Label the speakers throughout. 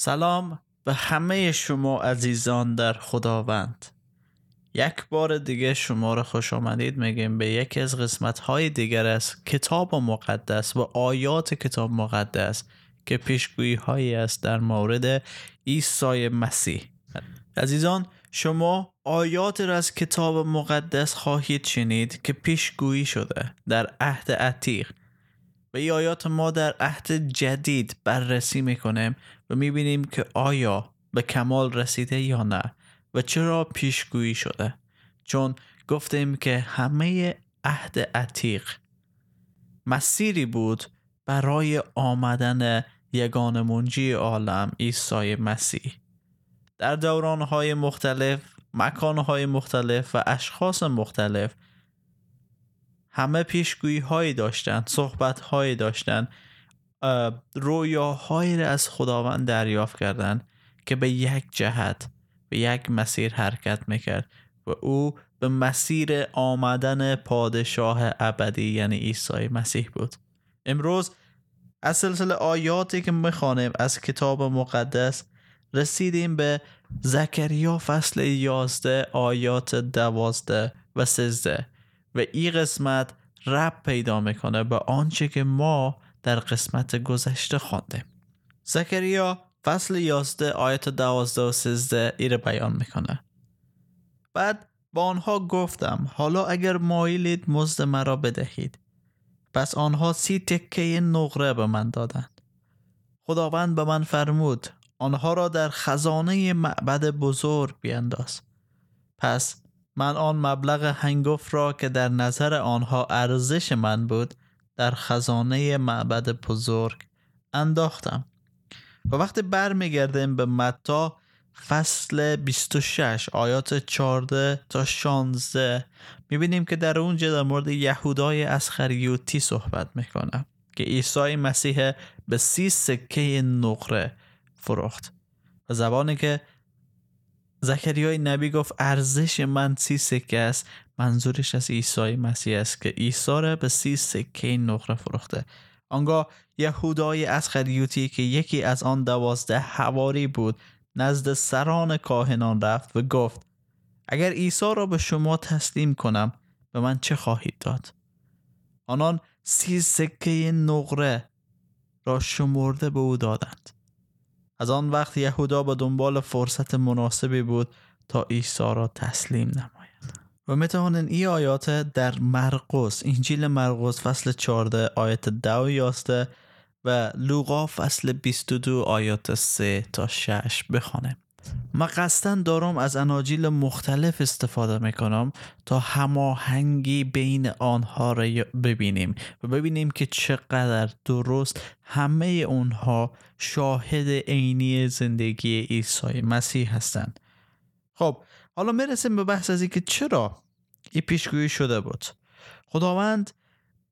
Speaker 1: سلام به همه شما عزیزان در خداوند. یک بار دیگه شما را خوش آمدید میگیم به یکی از قسمت های دیگر از کتاب مقدس و آیات کتاب مقدس که پیشگویی هایی است در مورد عیسی مسیح. عزیزان شما آیات را از کتاب مقدس خواهید شنید که پیشگویی شده در عهد عتیق. و این آیات ما در عهد جدید بررسی می‌کنیم و می‌بینیم که آیا به کمال رسیده یا نه و چرا پیشگویی شده. چون گفتیم که همه عهد عتیق مسیری بود برای آمدن یگان منجی عالم عیسی مسیح. در دورانهای مختلف مکانهای مختلف و اشخاص مختلف همه پیشگویی هایی داشتن صحبت هایی داشتن رویاهایی را از خداوند دریافت کردند که به یک جهت به یک مسیر حرکت می‌کرد و او به مسیر آمدن پادشاه ابدی یعنی عیسی مسیح بود. امروز از سلسله آیاتی که می‌خوانیم از کتاب مقدس رسیدیم به زکریا فصل یازده آیات دوازده و سزده و این قسمت رب پیدا می‌کنه به آنچه که ما در قسمت گذشته خواندیم. زکریا فصل یازده آیت دوازده و سزده ایره بیان می‌کنه. بعد با آنها گفتم حالا اگر مایلید مزد مرا بدهید. پس آنها سی تکه نقره به من دادند. خداوند به من فرمود آنها را در خزانه معبد بزرگ بینداز. پس من آن مبلغ هنگفت را که در نظر آنها ارزش من بود در خزانه معبد بزرگ انداختم. و وقتی برمیگردیم به متا فصل 26 آیات 14 تا 16 می‌بینیم که در اونجا در مورد یهودای اسخریوتی صحبت می‌کنه که عیسی مسیح به سی سکه نقره فروخت. و زبانی که زکریای نبی گفت ارزش من سی سکه است. منظورش از عیسی مسیح است که عیسی را به سی سکه نقره فروخته. آنگاه یهودای اسخریوتی که یکی از آن دوازده حواری بود نزد سران کاهنان رفت و گفت اگر عیسی را به شما تسلیم کنم به من چه خواهید داد؟ آنان سی سکه نقره را شمرده به او دادند. از آن وقت یهودا به دنبال فرصت مناسبی بود تا عیسی را تسلیم نماید. و می‌توانین این آیات در مرقس انجیل مرقس فصل 14 آیت 10 و 11 و لوقا فصل 22 آیات 3 تا 6 بخوانیم. ما قصدا دارم از اناجیل مختلف استفاده می‌کنم تا هماهنگی بین آنها را ببینیم و ببینیم که چقدر درست همه اونها شاهد عینی زندگی عیسی مسیح هستند. خب حالا می‌رسیم به بحث از که چرا این پیشگویی شده بود؟ خداوند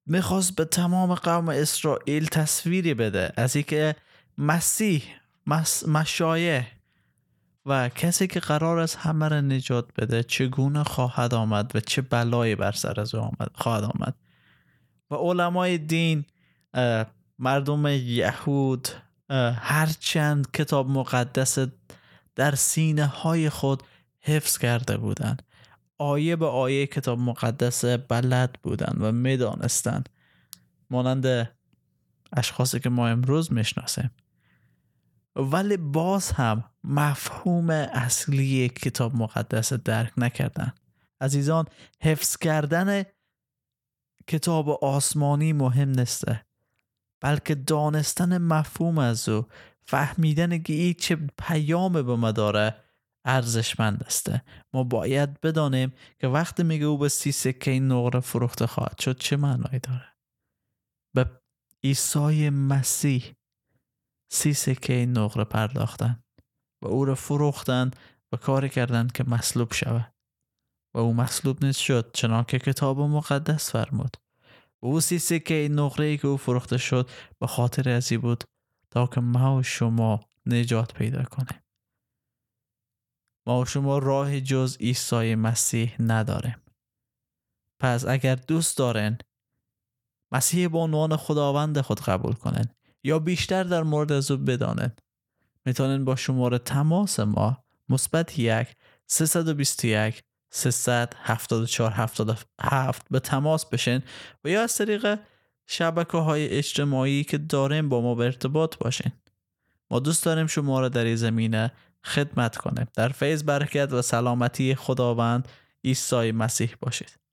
Speaker 1: می‌خواست به تمام قوم اسرائیل تصویری بده از اینکه مسیح مشایه و کسی که قرار است همه را نجات بده چگونه خواهد آمد و چه بلایی بر سر از آمد خواهد آمد. و علمای دین مردم یهود هرچند کتاب مقدس در سینه های خود حفظ کرده بودند. آیه به آیه کتاب مقدس بلد بودند و می‌دانستند. مانند اشخاصی که ما امروز می‌شناسیم. ولی باز هم مفهوم اصلی کتاب مقدس درک نکردن. عزیزان حفظ کردن کتاب آسمانی مهم نسته بلکه دانستن مفهوم از او فهمیدن که این چه پیام به ما داره ارزشمند است. ما باید بدانیم که وقتی میگه او به سی سکه نقره فروخته خواهد شد چه معنایی داره؟ به عیسی مسیح سی سکه نقره پرداختن و او را فروختن و کاری کردند که مصلوب شود. و او مصلوب نیست شد چنانکه کتاب مقدس فرمود. و او سی سکه نقره که او فروخته شد به خاطر ازی بود تا که ما و شما نجات پیدا کنیم ما و شما راه جز عیسی مسیح نداریم پس اگر دوست دارن مسیح به عنوان خداوند خود قبول کنن. یا بیشتر در مورد از او بدانند. می‌تونین با شماره تماس ما مثبت یک 321 374 77 به تماس بشین و یا از طریق شبکه های اجتماعی که داریم با ما به ارتباط باشین. ما دوست داریم شما را در این زمینه خدمت کنیم. در فیض برکت و سلامتی خداوند عیسی مسیح باشید.